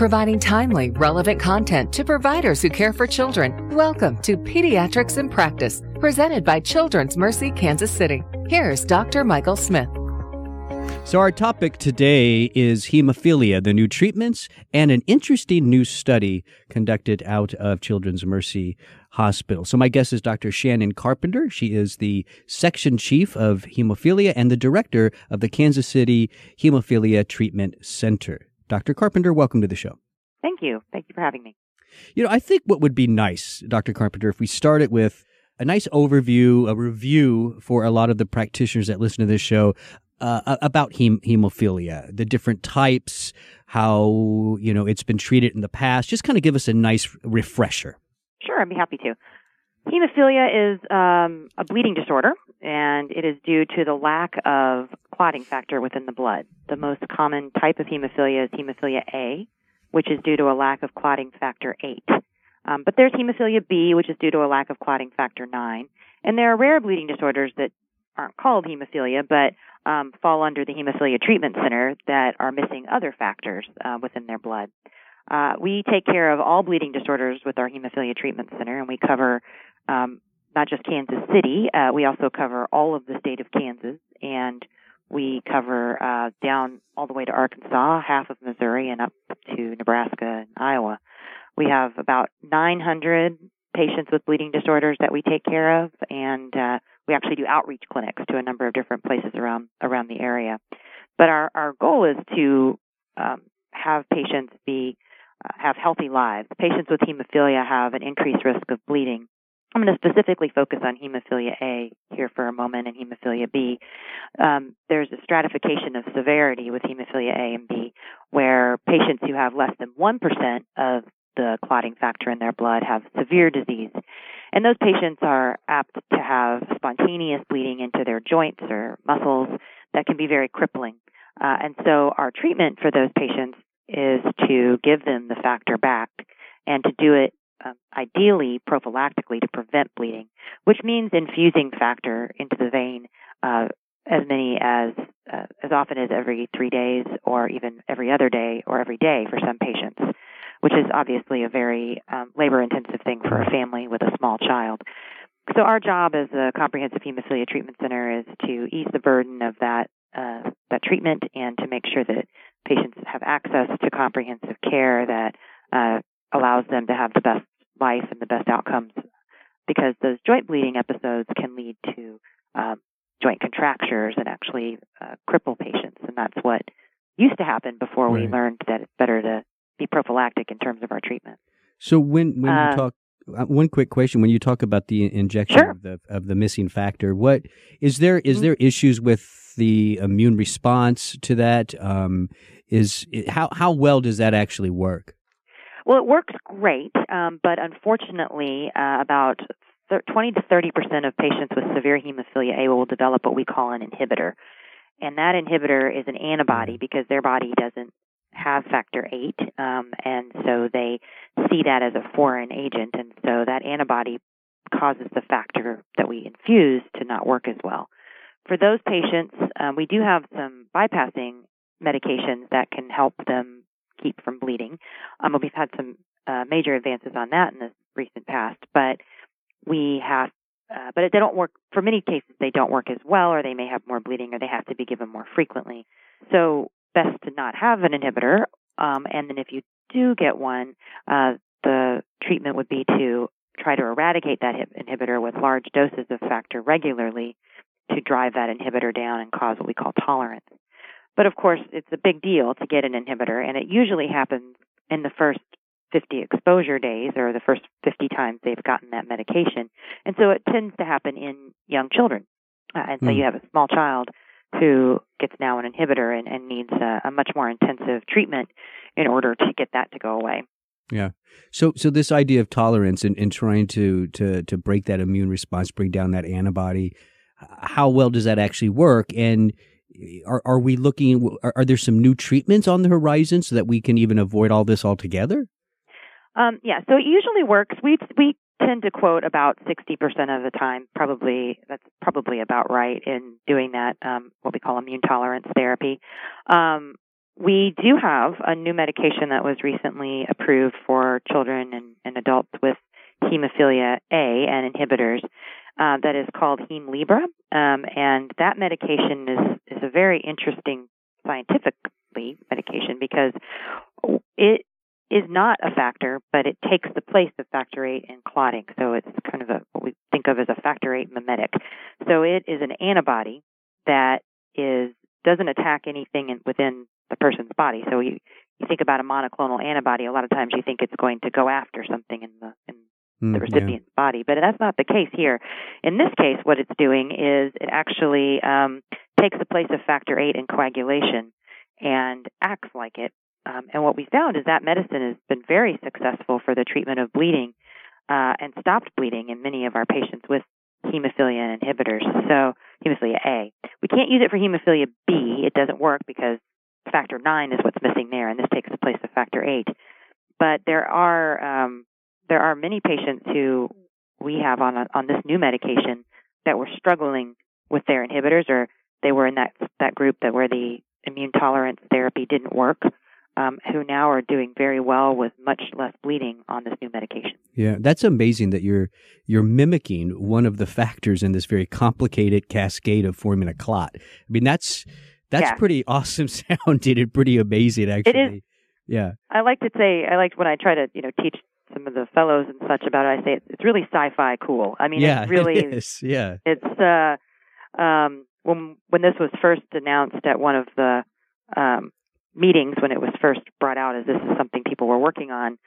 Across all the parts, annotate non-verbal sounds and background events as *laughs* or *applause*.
providing timely, relevant content to providers who care for children. Welcome to Pediatrics in Practice, presented by Children's Mercy Kansas City. Here's Dr. Michael Smith. So, our topic today is hemophilia, the new treatments, and an interesting new study conducted out of Children's Mercy Hospital. So, my guest is Dr. Shannon Carpenter. She is the section chief of hemophilia and the director of the Kansas City Hemophilia Treatment Center. Dr. Carpenter, welcome to the show. Thank you. Thank you for having me. You know, I think what would be nice, Dr. Carpenter, if we started with a nice overview, a review for a lot of the practitioners that listen to this show uh, about hem- hemophilia, the different types, how you know it's been treated in the past. Just kind of give us a nice refresher. Sure, I'd be happy to. Hemophilia is um, a bleeding disorder, and it is due to the lack of clotting factor within the blood. The most common type of hemophilia is hemophilia A, which is due to a lack of clotting factor 8. Um, but there's hemophilia B, which is due to a lack of clotting factor 9. And there are rare bleeding disorders that aren't called hemophilia, but um, fall under the Hemophilia Treatment Center that are missing other factors uh, within their blood. Uh, we take care of all bleeding disorders with our Hemophilia Treatment Center, and we cover um, not just Kansas City, uh, we also cover all of the state of Kansas, and we cover uh, down all the way to Arkansas, half of Missouri, and up to Nebraska and Iowa. We have about 900 patients with bleeding disorders that we take care of, and uh, we actually do outreach clinics to a number of different places around around the area. But our our goal is to um, have patients be uh, have healthy lives. Patients with hemophilia have an increased risk of bleeding. I'm going to specifically focus on hemophilia A here for a moment and hemophilia B. Um, there's a stratification of severity with hemophilia A and B, where patients who have less than 1% of the clotting factor in their blood have severe disease. And those patients are apt to have spontaneous bleeding into their joints or muscles that can be very crippling. Uh, and so our treatment for those patients is to give them the factor back and to do it um, ideally prophylactically to prevent bleeding, which means infusing factor into the vein uh, as many as uh, as often as every three days, or even every other day, or every day for some patients which is obviously a very um, labor intensive thing for a family with a small child. So our job as a comprehensive hemophilia treatment center is to ease the burden of that uh, that treatment and to make sure that patients have access to comprehensive care that uh, allows them to have the best life and the best outcomes. Because those joint bleeding episodes can lead to um, joint contractures and actually uh, cripple patients, and that's what used to happen before right. we learned that it's better to be prophylactic in terms of our treatment. So when when uh, you talk uh, one quick question when you talk about the injection sure. of the of the missing factor what is there is mm-hmm. there issues with the immune response to that um, is how how well does that actually work well it works great um, but unfortunately uh, about 20 to 30 percent of patients with severe hemophilia A will develop what we call an inhibitor and that inhibitor is an antibody mm-hmm. because their body doesn't have factor eight, um, and so they see that as a foreign agent, and so that antibody causes the factor that we infuse to not work as well. For those patients, um, we do have some bypassing medications that can help them keep from bleeding. Um, we've had some uh, major advances on that in the recent past, but we have uh, but they don't work for many cases they don't work as well or they may have more bleeding or they have to be given more frequently so best to not have an inhibitor. Um, and then if you do get one, uh, the treatment would be to try to eradicate that inhibitor with large doses of factor regularly to drive that inhibitor down and cause what we call tolerance. But of course, it's a big deal to get an inhibitor, and it usually happens in the first 50 exposure days or the first 50 times they've gotten that medication. And so it tends to happen in young children. Uh, and so mm. you have a small child who gets now an inhibitor and, and needs a, a, much more intensive treatment in order to get that to go away. Yeah. So so this idea of tolerance and, and trying to, to to break that immune response, bring down that antibody, how well does that actually work? And are are we looking are, are there some new treatments on the horizon so that we can even avoid all this altogether? Um, yeah, so it usually works. We we tend to quote about 60% of the time. Probably that's probably about right in doing that. Um, what we call immune tolerance therapy. Um, we do have a new medication that was recently approved for children and, and adults with hemophilia A and inhibitors uh, that is called Hemlibra. Um, and that medication is, is a very interesting scientifically medication because it is not a factor, but it takes the place of factor eight in clotting. So it's kind of a, what we think of as a factor eight mimetic. So it is an antibody that is doesn't attack anything in, within the person's body. So you you think about a monoclonal antibody, a lot of times you think it's going to go after something in the in the mm, recipient's yeah. body, but that's not the case here. In this case, what it's doing is it actually um, takes the place of factor VIII in coagulation and acts like it. Um, and what we found is that medicine has been very successful for the treatment of bleeding uh, and stopped bleeding in many of our patients with hemophilia inhibitors. So hemophilia A. We can't use it for hemophilia B. It doesn't work because factor nine is what's missing there, and this takes the place of factor eight. But there are um, there are many patients who we have on a, on this new medication that were struggling with their inhibitors, or they were in that that group that where the immune tolerance therapy didn't work. Um, who now are doing very well with much less bleeding on this new medication. Yeah, that's amazing that you're you're mimicking one of the factors in this very complicated cascade of forming a clot. I mean, that's that's yeah. pretty awesome *laughs* sounding and pretty amazing, actually. It is. Yeah. I like to say, I like when I try to, you know, teach some of the fellows and such about it. I say it's really sci-fi cool. I mean, yeah, *laughs* it's really, it is. yeah. It's uh, um, when when this was first announced at one of the um, meetings when it was first brought out as this is something people were working on.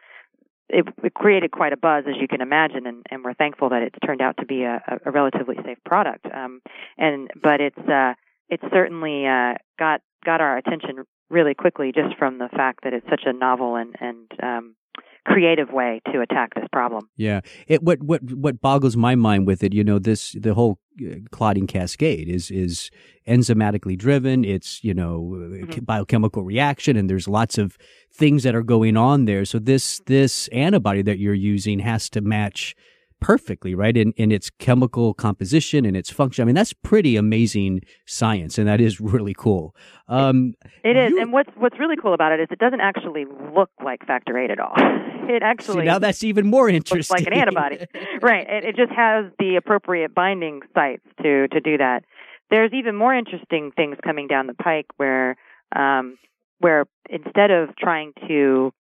It, it created quite a buzz, as you can imagine, and, and we're thankful that it's turned out to be a, a relatively safe product. Um, and but it's uh, it certainly uh, got got our attention really quickly just from the fact that it's such a novel and and um, creative way to attack this problem. Yeah, it what what what boggles my mind with it, you know, this the whole uh, clotting cascade is is enzymatically driven. It's you know mm-hmm. biochemical reaction, and there's lots of things that are going on there. So this this antibody that you're using has to match perfectly, right? In in its chemical composition and its function. I mean, that's pretty amazing science, and that is *laughs* really cool. Um, it is, you, and what's what's really cool about it is it doesn't actually look like factor eight at all. *laughs* It actually see, now that's even more interesting. Looks like an antibody, *laughs* right? It, it just has the appropriate binding sites to to do that. There's even more interesting things coming down the pike where um, where instead of trying to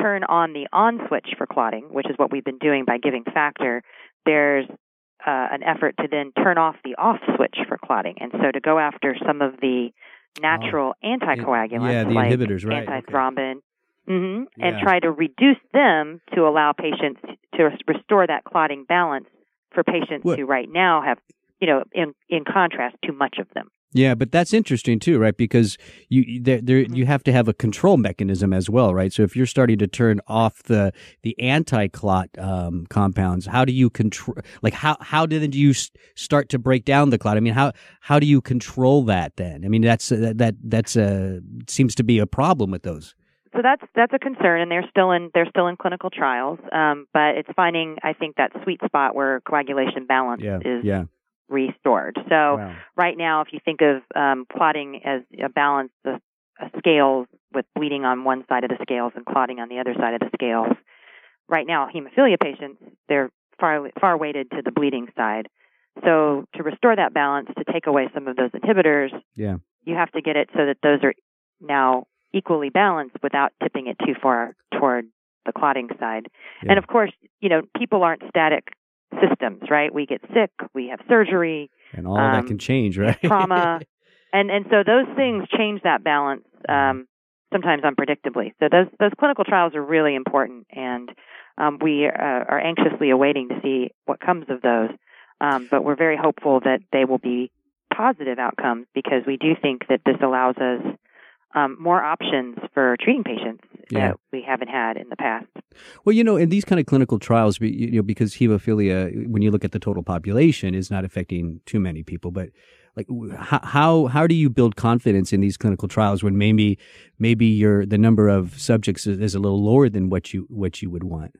turn on the on switch for clotting, which is what we've been doing by giving factor, there's uh, an effort to then turn off the off switch for clotting. And so to go after some of the natural oh, anticoagulants yeah, the like inhibitors, right, antithrombin, okay. mm-hmm, yeah. and try to reduce them to allow patients to restore that clotting balance for patients what? who right now have, you know, in in contrast, too much of them. Yeah, but that's interesting too, right? Because you there, there you have to have a control mechanism as well, right? So if you're starting to turn off the the anti clot um, compounds, how do you control? Like how how did you start to break down the clot? I mean, how how do you control that then? I mean, that's uh, that that's a seems to be a problem with those. So that's that's a concern, and they're still in they're still in clinical trials. Um, but it's finding I think that sweet spot where coagulation balance yeah, is yeah restored. So wow. right now, if you think of um, clotting as a balance of scales with bleeding on one side of the scales and clotting on the other side of the scales, right now hemophilia patients they're far far weighted to the bleeding side. So to restore that balance, to take away some of those inhibitors, yeah, you have to get it so that those are now equally balanced without tipping it too far toward the clotting side. Yeah. And of course, you know, people aren't static systems, right? We get sick, we have surgery, and all um, that can change, right? trauma, *laughs* and and so those things change that balance um, sometimes unpredictably. So those those clinical trials are really important, and um, we uh, are anxiously awaiting to see what comes of those. Um, but we're very hopeful that they will be positive outcomes because we do think that this allows us um, more options for treating patients yeah. that we haven't had in the past. Well, you know, in these kind of clinical trials, you know, because hemophilia, when you look at the total population, is not affecting too many people, but like how how do you build confidence in these clinical trials when maybe maybe your the number of subjects is, is a little lower than what you what you would want?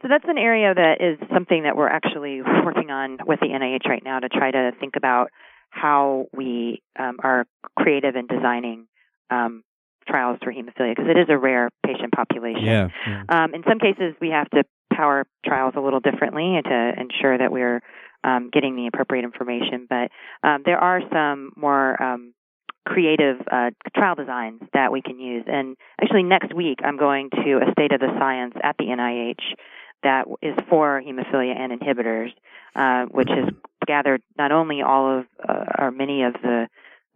So that's an area that is something that we're actually working on with the NIH right now to try to think about how we um, are creative in designing um, trials for hemophilia because it is a rare patient population. Yeah. yeah. Um, in some cases, we have to power trials a little differently to ensure that we're um, getting the appropriate information. But um, there are some more um, creative uh, trial designs that we can use. And actually, next week I'm going to a state of the science at the NIH that is for hemophilia and inhibitors, uh, which has gathered not only all of uh, or many of the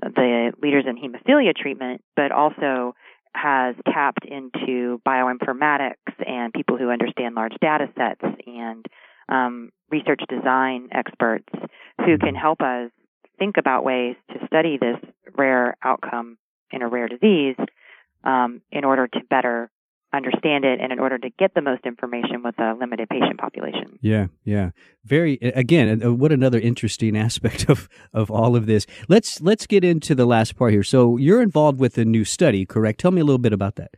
the leaders in hemophilia treatment, but also has tapped into bioinformatics and people who understand large data sets and um, research design experts who can help us think about ways to study this rare outcome in a rare disease um, in order to better understand it and in order to get the most information with a limited patient population. Yeah, yeah. Very again, uh, what another interesting *laughs* aspect of of all of this. Let's let's get into the last part here. So, you're involved with a new study, correct? Tell me a little bit about that.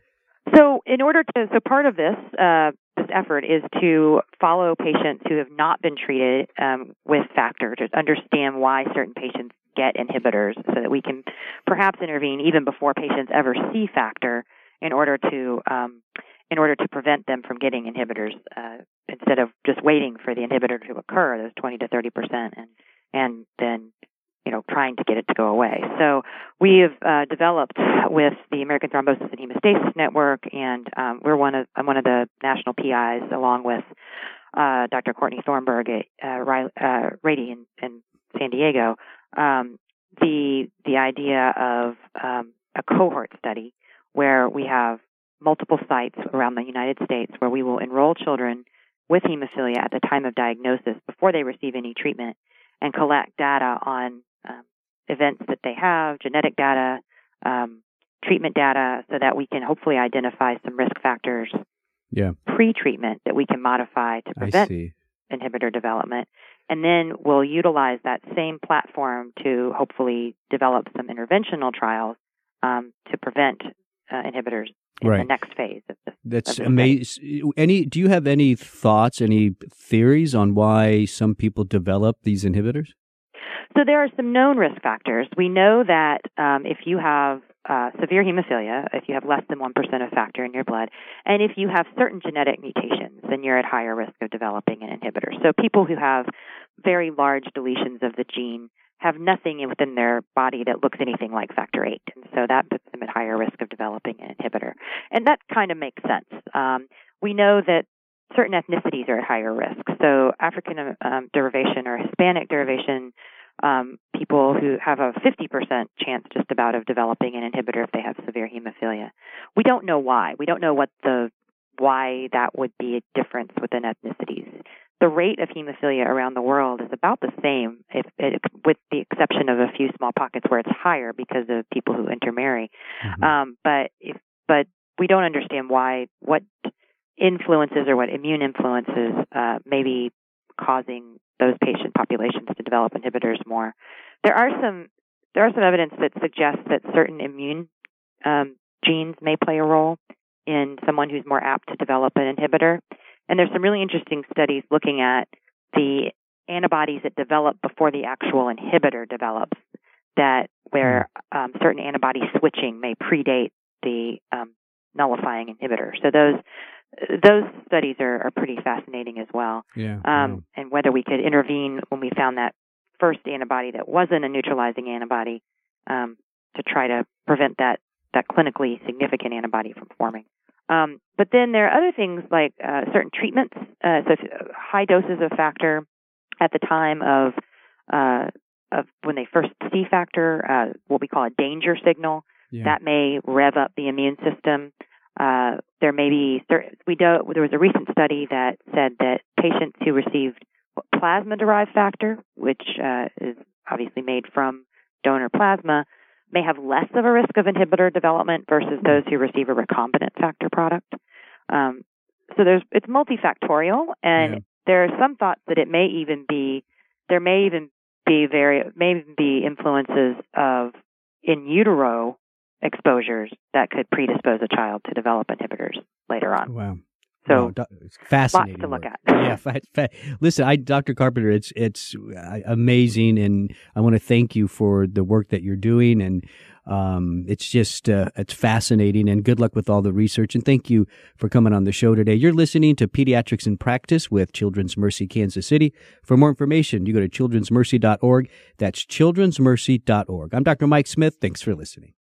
So, in order to so part of this uh, this effort is to follow patients who have not been treated um, with factor to understand why certain patients get inhibitors so that we can perhaps intervene even before patients ever see factor in order to um, in order to prevent them from getting inhibitors uh, instead of just waiting for the inhibitor to occur, those 20 to 30 percent, and and then you know trying to get it to go away. So we have uh, developed with the American Thrombosis and Hemostasis Network, and um, we're one of I'm one of the national PIs along with uh, Dr. Courtney Thornburg at uh, uh, Rady in, in San Diego. Um, the the idea of um, a cohort study where we have multiple sites around the United States where we will enroll children with hemophilia at the time of diagnosis before they receive any treatment and collect data on um, events that they have, genetic data, um, treatment data, so that we can hopefully identify some risk factors yeah. pre-treatment that we can modify to prevent inhibitor development. And then we'll utilize that same platform to hopefully develop some interventional trials um, to prevent uh, inhibitors in right. the next phase of this. That's amazing. Any? Do you have any thoughts, any theories on why some people develop these inhibitors? So there are some known risk factors. We know that um, if you have uh, severe hemophilia, if you have less than 1% of factor in your blood, and if you have certain genetic mutations, then you're at higher risk of developing an inhibitor. So people who have very large deletions of the gene have nothing within their body that looks anything like factor VIII. And so that puts them at higher risk of developing an inhibitor. And that kind of makes sense. Um, we know that certain ethnicities are at higher risk. So African um, derivation or Hispanic derivation, um, people who have a 50% chance just about of developing an inhibitor if they have severe hemophilia. We don't know why. We don't know what the why that would be a difference within ethnicities the rate of hemophilia around the world is about the same, if, if, with the exception of a few small pockets where it's higher because of people who intermarry. Mm-hmm. Um, but if, but we don't understand why what influences or what immune influences uh, may be causing those patient populations to develop inhibitors more. There are some there are some evidence that suggests that certain immune um, genes may play a role in someone who's more apt to develop an inhibitor. And there's some really interesting studies looking at the antibodies that develop before the actual inhibitor develops, that where um, certain antibody switching may predate the um, nullifying inhibitor. So those those studies are, are pretty fascinating as well. Yeah. Um, And whether we could intervene when we found that first antibody that wasn't a neutralizing antibody um, to try to prevent that that clinically significant antibody from forming. Um, but then there are other things like uh, certain treatments, uh, so high doses of factor at the time of uh, of when they first see factor, uh, what we call a danger signal, yeah. that may rev up the immune system. Uh, there may be certain, we do, there was a recent study that said that patients who received plasma derived factor, which uh, is obviously made from donor plasma, may have less of a risk of inhibitor development versus those who receive a recombinant factor product. Um, so there's it's multifactorial, and yeah. there are some thoughts that it may even be there may even be very may even be influences of in utero exposures that could predispose a child to develop inhibitors later on. Wow. So wow, fascinating. Lots to look work. at. yeah. Fa- fa- listen, I, Dr. Carpenter, it's it's uh, amazing, and I want to thank you for the work that you're doing, and um, it's just uh, it's fascinating. And good luck with all the research, and thank you for coming on the show today. You're listening to Pediatrics in Practice with Children's Mercy Kansas City. For more information, you go to children'smercy.org. That's children'smercy.org. I'm Dr. Mike Smith. Thanks for listening.